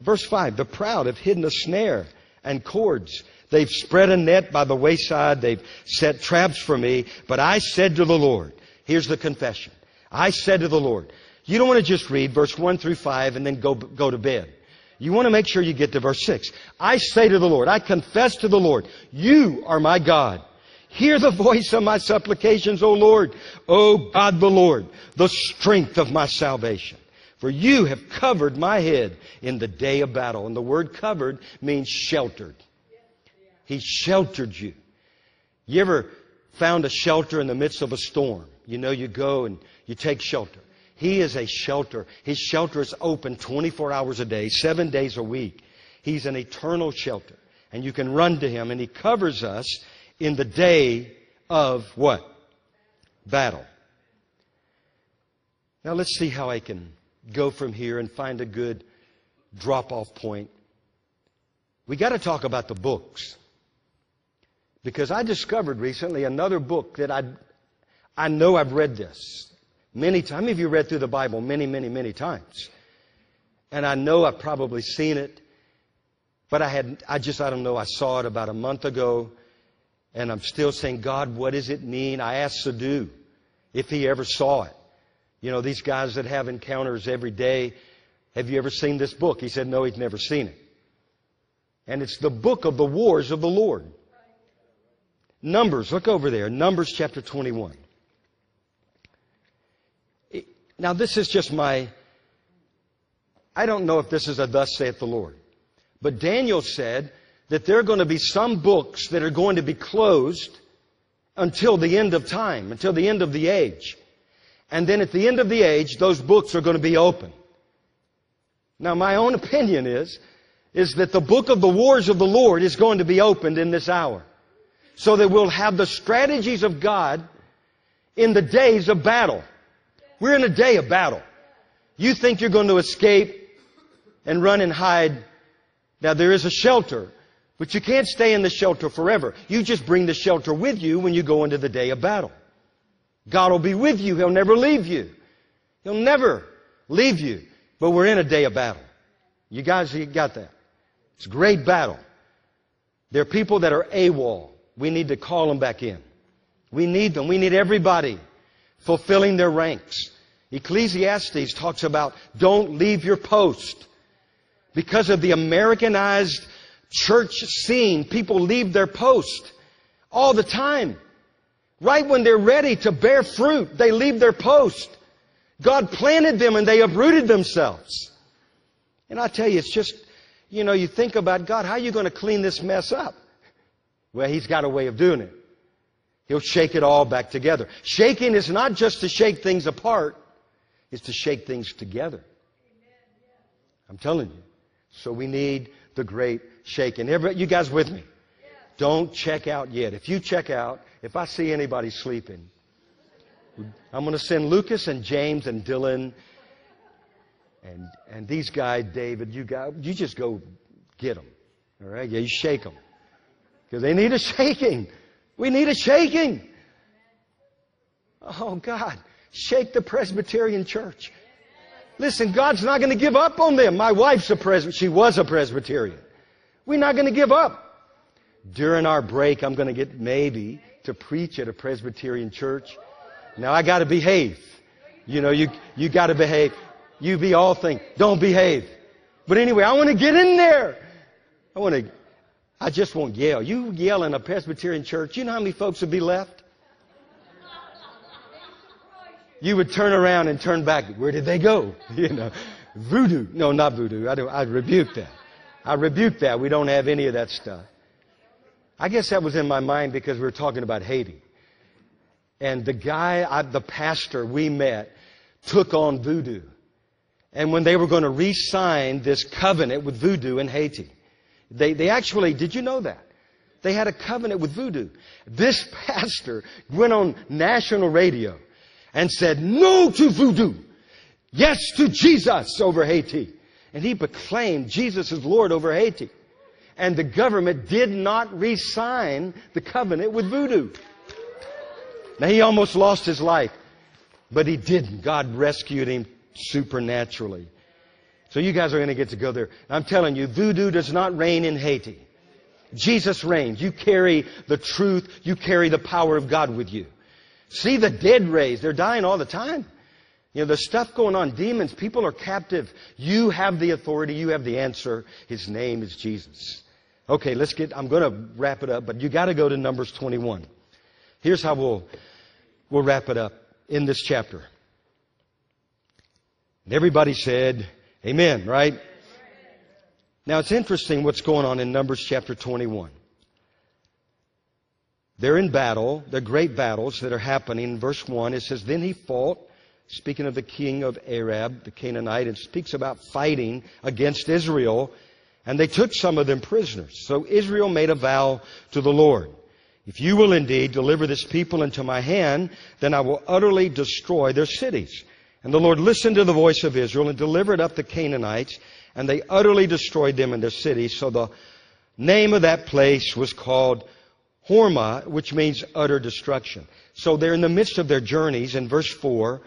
verse 5, the proud have hidden a snare and cords They've spread a net by the wayside. They've set traps for me. But I said to the Lord, here's the confession. I said to the Lord, you don't want to just read verse 1 through 5 and then go, go to bed. You want to make sure you get to verse 6. I say to the Lord, I confess to the Lord, you are my God. Hear the voice of my supplications, O Lord. O God the Lord, the strength of my salvation. For you have covered my head in the day of battle. And the word covered means sheltered. He sheltered you. You ever found a shelter in the midst of a storm? You know, you go and you take shelter. He is a shelter. His shelter is open 24 hours a day, seven days a week. He's an eternal shelter. And you can run to Him and He covers us in the day of what? Battle. Now let's see how I can go from here and find a good drop off point. We got to talk about the books. Because I discovered recently another book that I, I know I've read this many times. How many of you read through the Bible many, many, many times? And I know I've probably seen it, but I had, I just, I don't know, I saw it about a month ago, and I'm still saying, God, what does it mean? I asked Sadhu if he ever saw it. You know, these guys that have encounters every day, have you ever seen this book? He said, no, he's never seen it. And it's the book of the wars of the Lord. Numbers, look over there. Numbers chapter 21. Now, this is just my. I don't know if this is a thus saith the Lord. But Daniel said that there are going to be some books that are going to be closed until the end of time, until the end of the age. And then at the end of the age, those books are going to be open. Now, my own opinion is, is that the book of the wars of the Lord is going to be opened in this hour. So that we'll have the strategies of God in the days of battle. We're in a day of battle. You think you're going to escape and run and hide. Now there is a shelter, but you can't stay in the shelter forever. You just bring the shelter with you when you go into the day of battle. God will be with you. He'll never leave you. He'll never leave you. But we're in a day of battle. You guys you got that? It's a great battle. There are people that are AWOL. We need to call them back in. We need them. We need everybody fulfilling their ranks. Ecclesiastes talks about don't leave your post. Because of the Americanized church scene, people leave their post all the time. Right when they're ready to bear fruit, they leave their post. God planted them and they uprooted themselves. And I tell you, it's just, you know, you think about God, how are you going to clean this mess up? Well, He's got a way of doing it. He'll shake it all back together. Shaking is not just to shake things apart, it's to shake things together. I'm telling you. So we need the great shaking. Everybody, you guys with me? Don't check out yet. If you check out, if I see anybody sleeping, I'm going to send Lucas and James and Dylan and, and these guys, David, you guys, you just go get them. All right? Yeah, you shake them. Because they need a shaking. We need a shaking. Oh, God. Shake the Presbyterian church. Listen, God's not going to give up on them. My wife's a Presbyterian. She was a Presbyterian. We're not going to give up. During our break, I'm going to get maybe to preach at a Presbyterian church. Now I got to behave. You know, you, you got to behave. You be all things. Don't behave. But anyway, I want to get in there. I want to, I just won't yell. You yell in a Presbyterian church, you know how many folks would be left? You would turn around and turn back. Where did they go? You know, voodoo. No, not voodoo. I, don't, I rebuke that. I rebuke that. We don't have any of that stuff. I guess that was in my mind because we were talking about Haiti. And the guy, I, the pastor we met, took on voodoo. And when they were going to re-sign this covenant with voodoo in Haiti, they, they actually, did you know that? They had a covenant with voodoo. This pastor went on national radio and said no to voodoo. Yes to Jesus over Haiti. And he proclaimed Jesus is Lord over Haiti. And the government did not re-sign the covenant with voodoo. Now he almost lost his life, but he didn't. God rescued him supernaturally. So you guys are going to get to go there. I'm telling you, voodoo does not reign in Haiti. Jesus reigns. You carry the truth. You carry the power of God with you. See the dead raised. They're dying all the time. You know, there's stuff going on. Demons, people are captive. You have the authority. You have the answer. His name is Jesus. Okay, let's get, I'm going to wrap it up, but you got to go to Numbers 21. Here's how we'll, we'll wrap it up in this chapter. And everybody said, Amen, right? Now it's interesting what's going on in Numbers chapter 21. They're in battle. They're great battles that are happening. In verse 1, it says, Then he fought, speaking of the king of Arad, the Canaanite, and speaks about fighting against Israel. And they took some of them prisoners. So Israel made a vow to the Lord. If you will indeed deliver this people into my hand, then I will utterly destroy their cities. And the Lord listened to the voice of Israel and delivered up the Canaanites, and they utterly destroyed them and their cities. So the name of that place was called Hormah, which means utter destruction. So they're in the midst of their journeys in verse 4,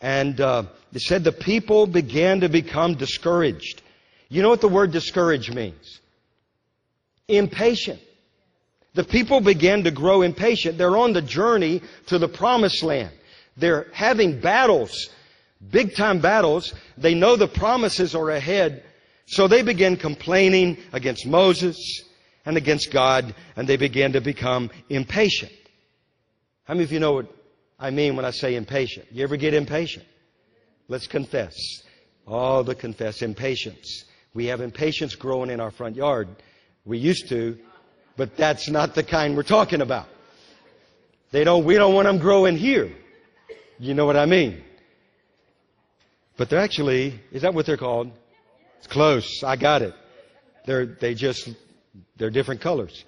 and uh, it said the people began to become discouraged. You know what the word discouraged means? Impatient. The people began to grow impatient. They're on the journey to the promised land. They're having battles, big time battles. They know the promises are ahead. So they begin complaining against Moses and against God, and they began to become impatient. How many of you know what I mean when I say impatient? You ever get impatient? Let's confess. Oh, the confess impatience. We have impatiens growing in our front yard. We used to, but that's not the kind we're talking about. They don't, we don't want them growing here. You know what I mean? But they're actually, is that what they're called? It's close. I got it. They're, they just, they're different colors.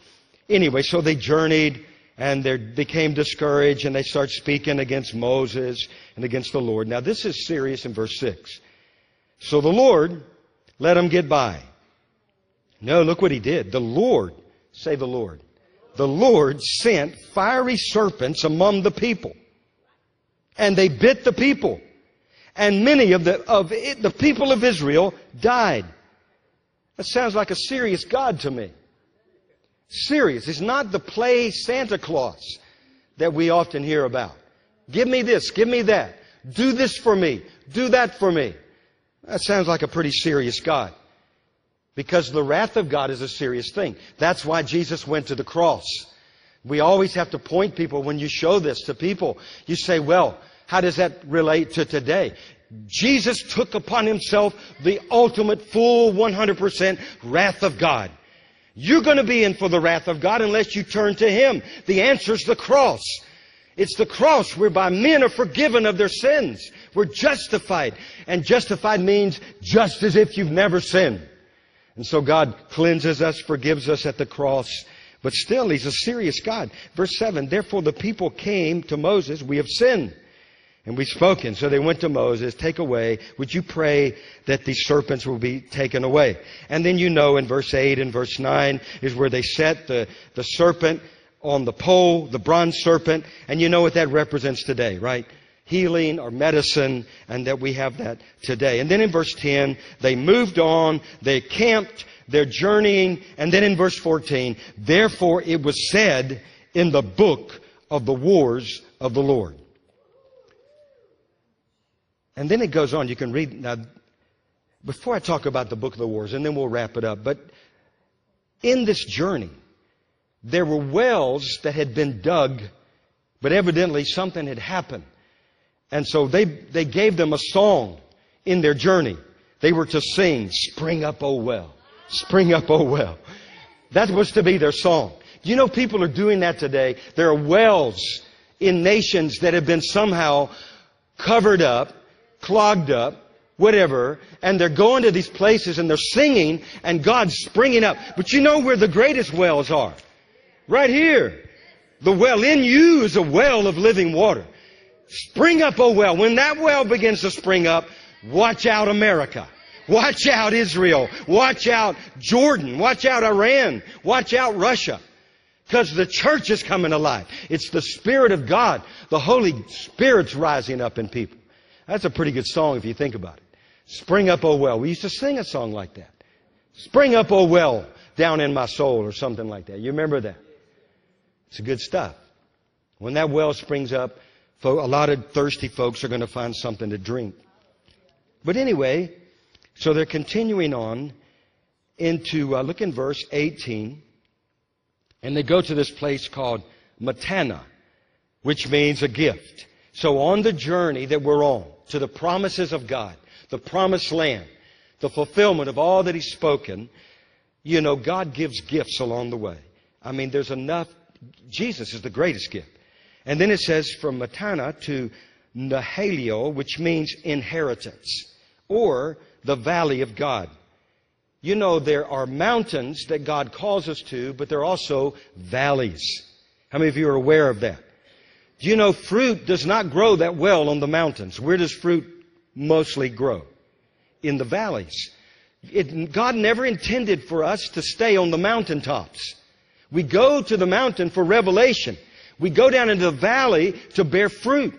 Anyway, so they journeyed and they became discouraged and they start speaking against Moses and against the Lord. Now this is serious in verse 6. So the Lord let them get by. No, look what he did. The Lord, say the Lord. The Lord sent fiery serpents among the people. And they bit the people. And many of the, of it, the people of Israel died. That sounds like a serious God to me. Serious. It's not the play Santa Claus that we often hear about. Give me this, give me that. Do this for me. Do that for me. That sounds like a pretty serious God. Because the wrath of God is a serious thing. That's why Jesus went to the cross. We always have to point people when you show this to people. You say, well, how does that relate to today? Jesus took upon himself the ultimate full 100% wrath of God. You're going to be in for the wrath of God unless you turn to Him. The answer is the cross. It's the cross whereby men are forgiven of their sins. We're justified. And justified means just as if you've never sinned. And so God cleanses us, forgives us at the cross. But still, He's a serious God. Verse 7, Therefore the people came to Moses, we have sinned. And we've spoken. So they went to Moses, take away, would you pray that these serpents will be taken away? And then you know in verse 8 and verse 9 is where they set the, the serpent on the pole, the bronze serpent, and you know what that represents today, right? Healing or medicine, and that we have that today. And then in verse 10, they moved on, they camped, they're journeying, and then in verse 14, therefore it was said in the book of the wars of the Lord. And then it goes on. You can read now. Before I talk about the book of the wars, and then we'll wrap it up. But in this journey, there were wells that had been dug, but evidently something had happened. And so they, they gave them a song in their journey. They were to sing, Spring up, O well. Spring up, O well. That was to be their song. You know, people are doing that today. There are wells in nations that have been somehow covered up clogged up, whatever, and they're going to these places and they're singing and God's springing up. But you know where the greatest wells are? Right here. The well in you is a well of living water. Spring up, oh well. When that well begins to spring up, watch out America. Watch out Israel. Watch out Jordan. Watch out Iran. Watch out Russia. Because the church is coming alive. It's the Spirit of God. The Holy Spirit's rising up in people. That's a pretty good song if you think about it. Spring up, oh well. We used to sing a song like that. Spring up, oh well, down in my soul or something like that. You remember that? It's good stuff. When that well springs up, a lot of thirsty folks are going to find something to drink. But anyway, so they're continuing on into, uh, look in verse 18, and they go to this place called Matana, which means a gift. So on the journey that we're on to the promises of God, the promised land, the fulfillment of all that He's spoken, you know, God gives gifts along the way. I mean, there's enough. Jesus is the greatest gift. And then it says from Matana to Nahalio, which means inheritance, or the valley of God. You know, there are mountains that God calls us to, but there are also valleys. How many of you are aware of that? You know fruit does not grow that well on the mountains? Where does fruit mostly grow? In the valleys. It, God never intended for us to stay on the mountaintops. We go to the mountain for revelation. We go down into the valley to bear fruit.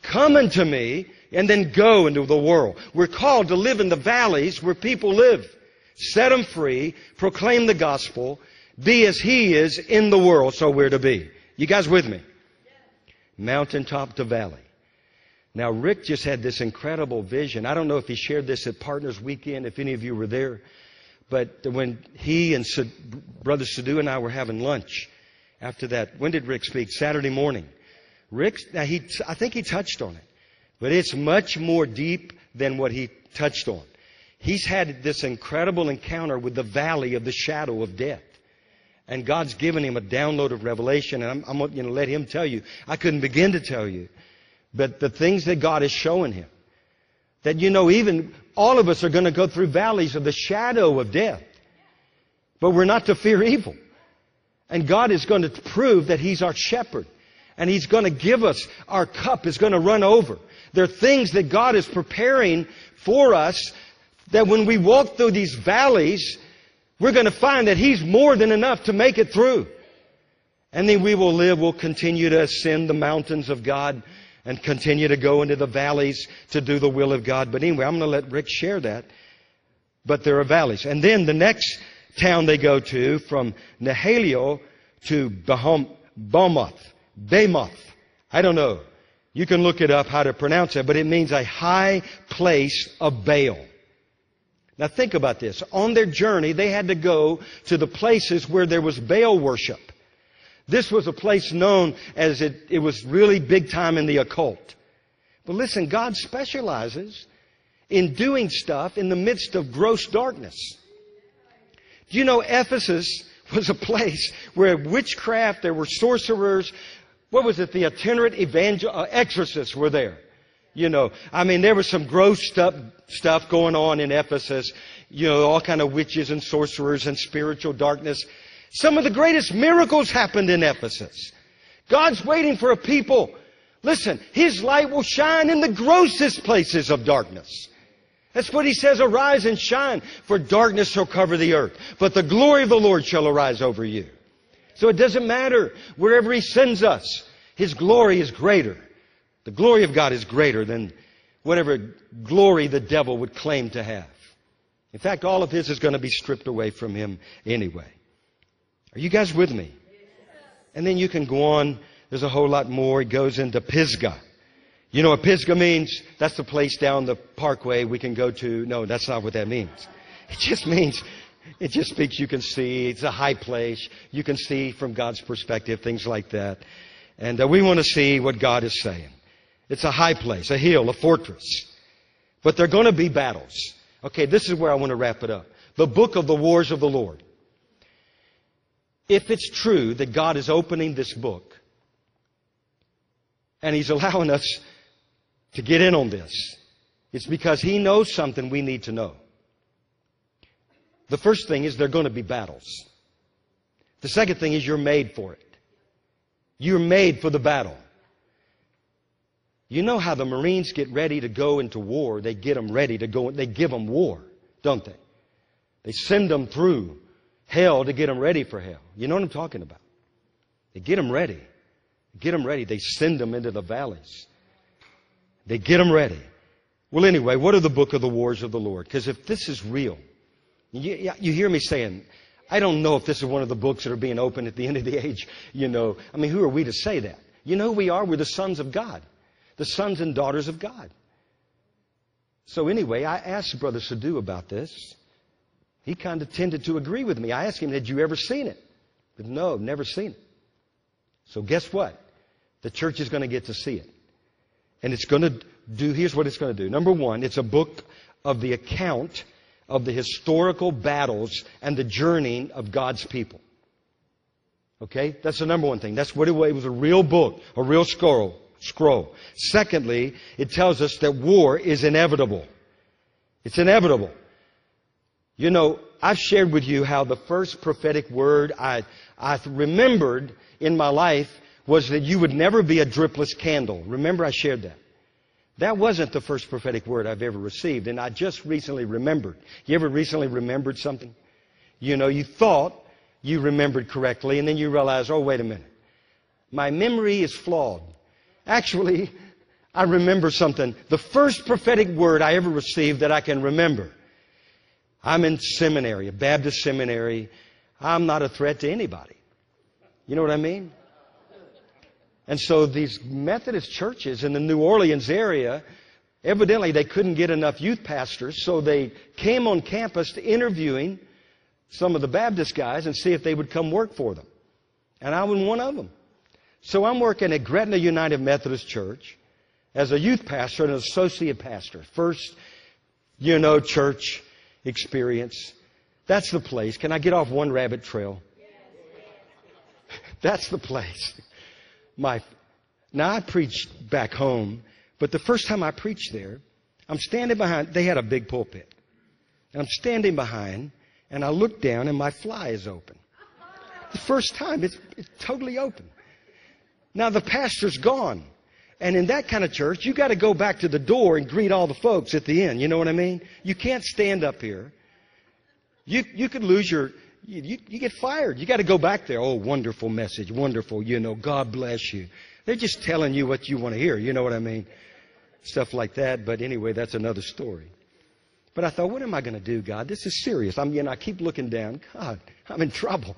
Come unto me and then go into the world. We're called to live in the valleys where people live. Set them free, proclaim the gospel, be as He is in the world, so we're to be. You guys with me? Mountaintop to valley. Now, Rick just had this incredible vision. I don't know if he shared this at Partners Weekend, if any of you were there. But when he and Sa- Brother Sadhu and I were having lunch after that, when did Rick speak? Saturday morning. Rick, now he, I think he touched on it, but it's much more deep than what he touched on. He's had this incredible encounter with the valley of the shadow of death. And God's given him a download of revelation, and I'm, I'm going to let him tell you. I couldn't begin to tell you. But the things that God is showing him. That, you know, even all of us are going to go through valleys of the shadow of death. But we're not to fear evil. And God is going to prove that He's our shepherd. And He's going to give us, our cup is going to run over. There are things that God is preparing for us that when we walk through these valleys, we're going to find that He's more than enough to make it through. And then we will live, we'll continue to ascend the mountains of God and continue to go into the valleys to do the will of God. But anyway, I'm going to let Rick share that. But there are valleys. And then the next town they go to from Nahalio to Baham, Bamoth, Bamoth. I don't know. You can look it up how to pronounce it, but it means a high place of Baal. Now think about this. On their journey, they had to go to the places where there was Baal worship. This was a place known as it, it was really big time in the occult. But listen, God specializes in doing stuff in the midst of gross darkness. Do you know Ephesus was a place where witchcraft, there were sorcerers, what was it, the itinerant evangel- uh, exorcists were there. You know, I mean, there was some gross stuff, stuff going on in Ephesus. You know, all kind of witches and sorcerers and spiritual darkness. Some of the greatest miracles happened in Ephesus. God's waiting for a people. Listen, His light will shine in the grossest places of darkness. That's what He says, arise and shine, for darkness shall cover the earth. But the glory of the Lord shall arise over you. So it doesn't matter wherever He sends us. His glory is greater. The glory of God is greater than whatever glory the devil would claim to have. In fact, all of his is going to be stripped away from him anyway. Are you guys with me? And then you can go on. There's a whole lot more. It goes into Pisgah. You know what Pisgah means? That's the place down the parkway we can go to. No, that's not what that means. It just means, it just speaks you can see. It's a high place. You can see from God's perspective, things like that. And uh, we want to see what God is saying. It's a high place, a hill, a fortress. But there are going to be battles. Okay, this is where I want to wrap it up. The book of the wars of the Lord. If it's true that God is opening this book and He's allowing us to get in on this, it's because He knows something we need to know. The first thing is there are going to be battles. The second thing is you're made for it. You're made for the battle. You know how the Marines get ready to go into war. They get them ready to go. They give them war, don't they? They send them through hell to get them ready for hell. You know what I'm talking about? They get them ready. Get them ready. They send them into the valleys. They get them ready. Well, anyway, what are the book of the wars of the Lord? Because if this is real, you, you hear me saying, I don't know if this is one of the books that are being opened at the end of the age. You know, I mean, who are we to say that? You know who we are? We're the sons of God. The sons and daughters of God. So anyway, I asked Brother Sadhu about this. He kind of tended to agree with me. I asked him, had you ever seen it? But no, never seen it. So guess what? The church is going to get to see it. And it's going to do, here's what it's going to do. Number one, it's a book of the account of the historical battles and the journeying of God's people. Okay? That's the number one thing. That's what it was. It was a real book, a real scroll. Scroll. Secondly, it tells us that war is inevitable. It's inevitable. You know, I've shared with you how the first prophetic word I, I remembered in my life was that you would never be a dripless candle. Remember I shared that. That wasn't the first prophetic word I've ever received, and I just recently remembered. You ever recently remembered something? You know, you thought you remembered correctly, and then you realize, oh, wait a minute. My memory is flawed. Actually, I remember something. The first prophetic word I ever received that I can remember. I'm in seminary, a Baptist seminary. I'm not a threat to anybody. You know what I mean? And so these Methodist churches in the New Orleans area, evidently they couldn't get enough youth pastors, so they came on campus to interviewing some of the Baptist guys and see if they would come work for them. And I was one of them. So I'm working at Gretna United Methodist Church as a youth pastor and an associate pastor. First, you know, church experience. That's the place. Can I get off one rabbit trail? That's the place my, now I preached back home, but the first time I preached there, I'm standing behind, they had a big pulpit. And I'm standing behind, and I look down, and my fly is open. The first time, it's, it's totally open. Now the pastor's gone. And in that kind of church, you got to go back to the door and greet all the folks at the end. You know what I mean? You can't stand up here. You, you could lose your, you, you, get fired. You got to go back there. Oh, wonderful message. Wonderful. You know, God bless you. They're just telling you what you want to hear. You know what I mean? Stuff like that. But anyway, that's another story. But I thought, what am I going to do, God? This is serious. I'm, you know, I keep looking down. God, I'm in trouble.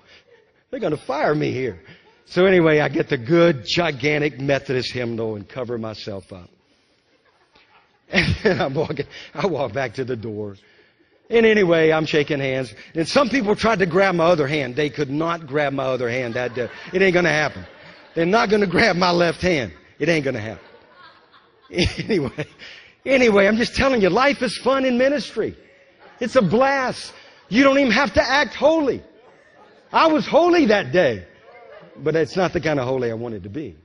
They're going to fire me here. So anyway, I get the good, gigantic Methodist hymnal and cover myself up. And I'm walking, I walk back to the door. And anyway, I'm shaking hands. And some people tried to grab my other hand. They could not grab my other hand that day. It ain't going to happen. They're not going to grab my left hand. It ain't going to happen. Anyway, anyway, I'm just telling you, life is fun in ministry. It's a blast. You don't even have to act holy. I was holy that day, but it's not the kind of holy I wanted to be.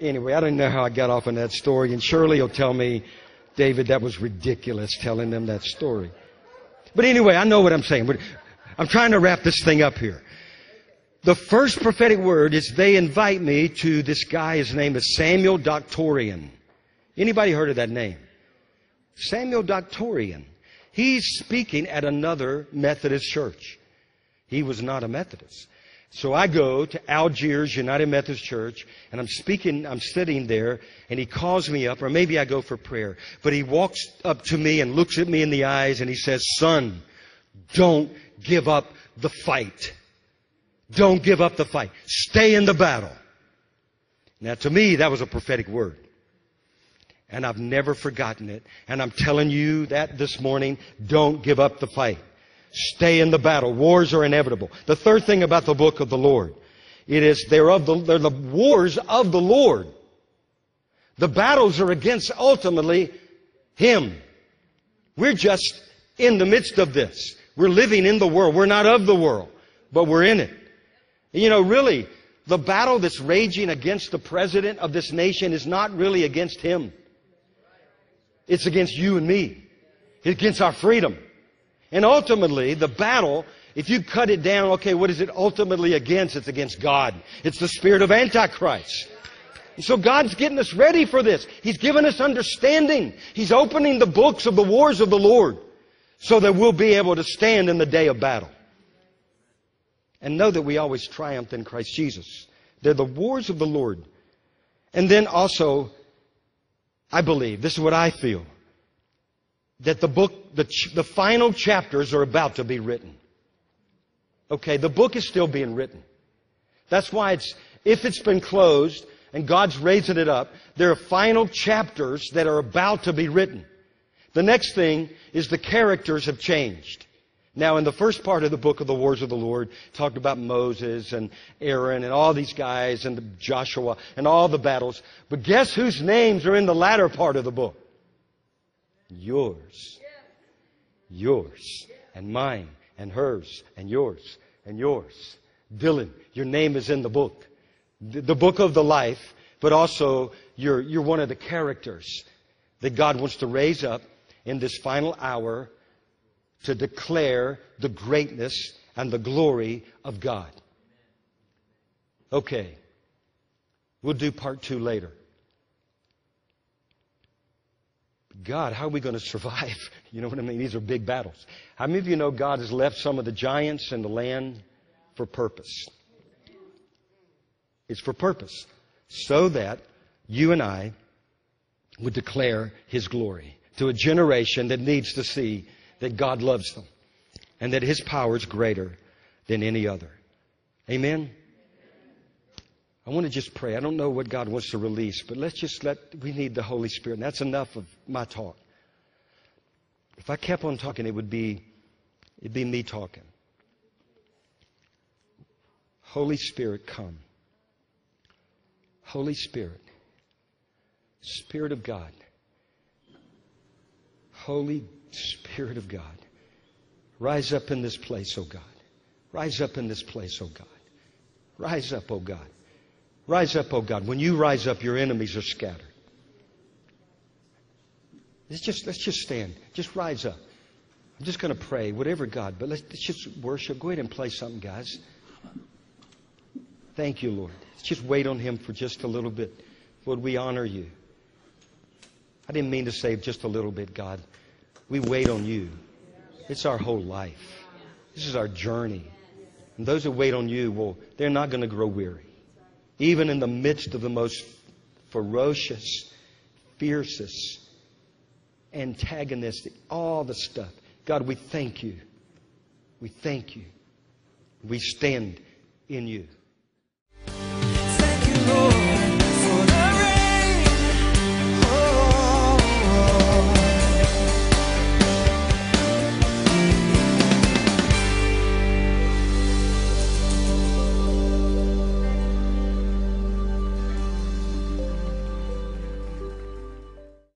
Anyway, I don't know how I got off on that story, and Shirley will tell me David, that was ridiculous telling them that story. But anyway, I know what I'm saying. I'm trying to wrap this thing up here. The first prophetic word is they invite me to this guy. His name is Samuel Doctorian. Anybody heard of that name? Samuel Doctorian. He's speaking at another Methodist church. He was not a Methodist. So I go to Algiers United Methodist Church, and I'm speaking, I'm sitting there, and he calls me up, or maybe I go for prayer. But he walks up to me and looks at me in the eyes, and he says, Son, don't give up the fight. Don't give up the fight. Stay in the battle. Now, to me, that was a prophetic word. And I've never forgotten it. And I'm telling you that this morning, don't give up the fight. Stay in the battle. Wars are inevitable. The third thing about the book of the Lord, it is they're of the, they're the wars of the Lord. The battles are against ultimately Him. We're just in the midst of this. We're living in the world. We're not of the world, but we're in it. You know, really, the battle that's raging against the president of this nation is not really against him. It's against you and me. It's against our freedom. And ultimately, the battle, if you cut it down, okay, what is it ultimately against? It's against God. It's the spirit of Antichrist. And so God's getting us ready for this. He's given us understanding. He's opening the books of the wars of the Lord so that we'll be able to stand in the day of battle. And know that we always triumph in Christ Jesus. They're the wars of the Lord. And then also, I believe, this is what I feel that the book, the, ch- the final chapters are about to be written. Okay, the book is still being written. That's why it's, if it's been closed, and God's raising it up. There are final chapters that are about to be written. The next thing is the characters have changed. Now, in the first part of the book of the Wars of the Lord, talked about Moses and Aaron and all these guys and Joshua and all the battles. But guess whose names are in the latter part of the book? Yours. Yours. And mine. And hers. And yours. And yours. Dylan, your name is in the book. The book of the life, but also you're, you're one of the characters that God wants to raise up in this final hour to declare the greatness and the glory of God. Okay. We'll do part two later. God, how are we going to survive? You know what I mean? These are big battles. How many of you know God has left some of the giants in the land for purpose? It's for purpose. So that you and I would declare His glory to a generation that needs to see that God loves them and that His power is greater than any other. Amen? I want to just pray. I don't know what God wants to release, but let's just let, we need the Holy Spirit. And that's enough of my talk. If I kept on talking, it would be, it'd be me talking. Holy Spirit, come. Holy Spirit, Spirit of God, Holy Spirit of God, rise up in this place, O God. Rise up in this place, O God. Rise up, O God. Rise up, O God. When you rise up, your enemies are scattered. Let's just, let's just stand. Just rise up. I'm just going to pray, whatever God, but let's, let's just worship. Go ahead and play something, guys. Thank you, Lord. Let's just wait on Him for just a little bit. Lord, we honor you. I didn't mean to say just a little bit, God. We wait on you. It's our whole life. This is our journey. And those who wait on you, well, they're not going to grow weary. Even in the midst of the most ferocious, fiercest, antagonistic, all the stuff. God, we thank you. We thank you. We stand in you. Thank you, Lord.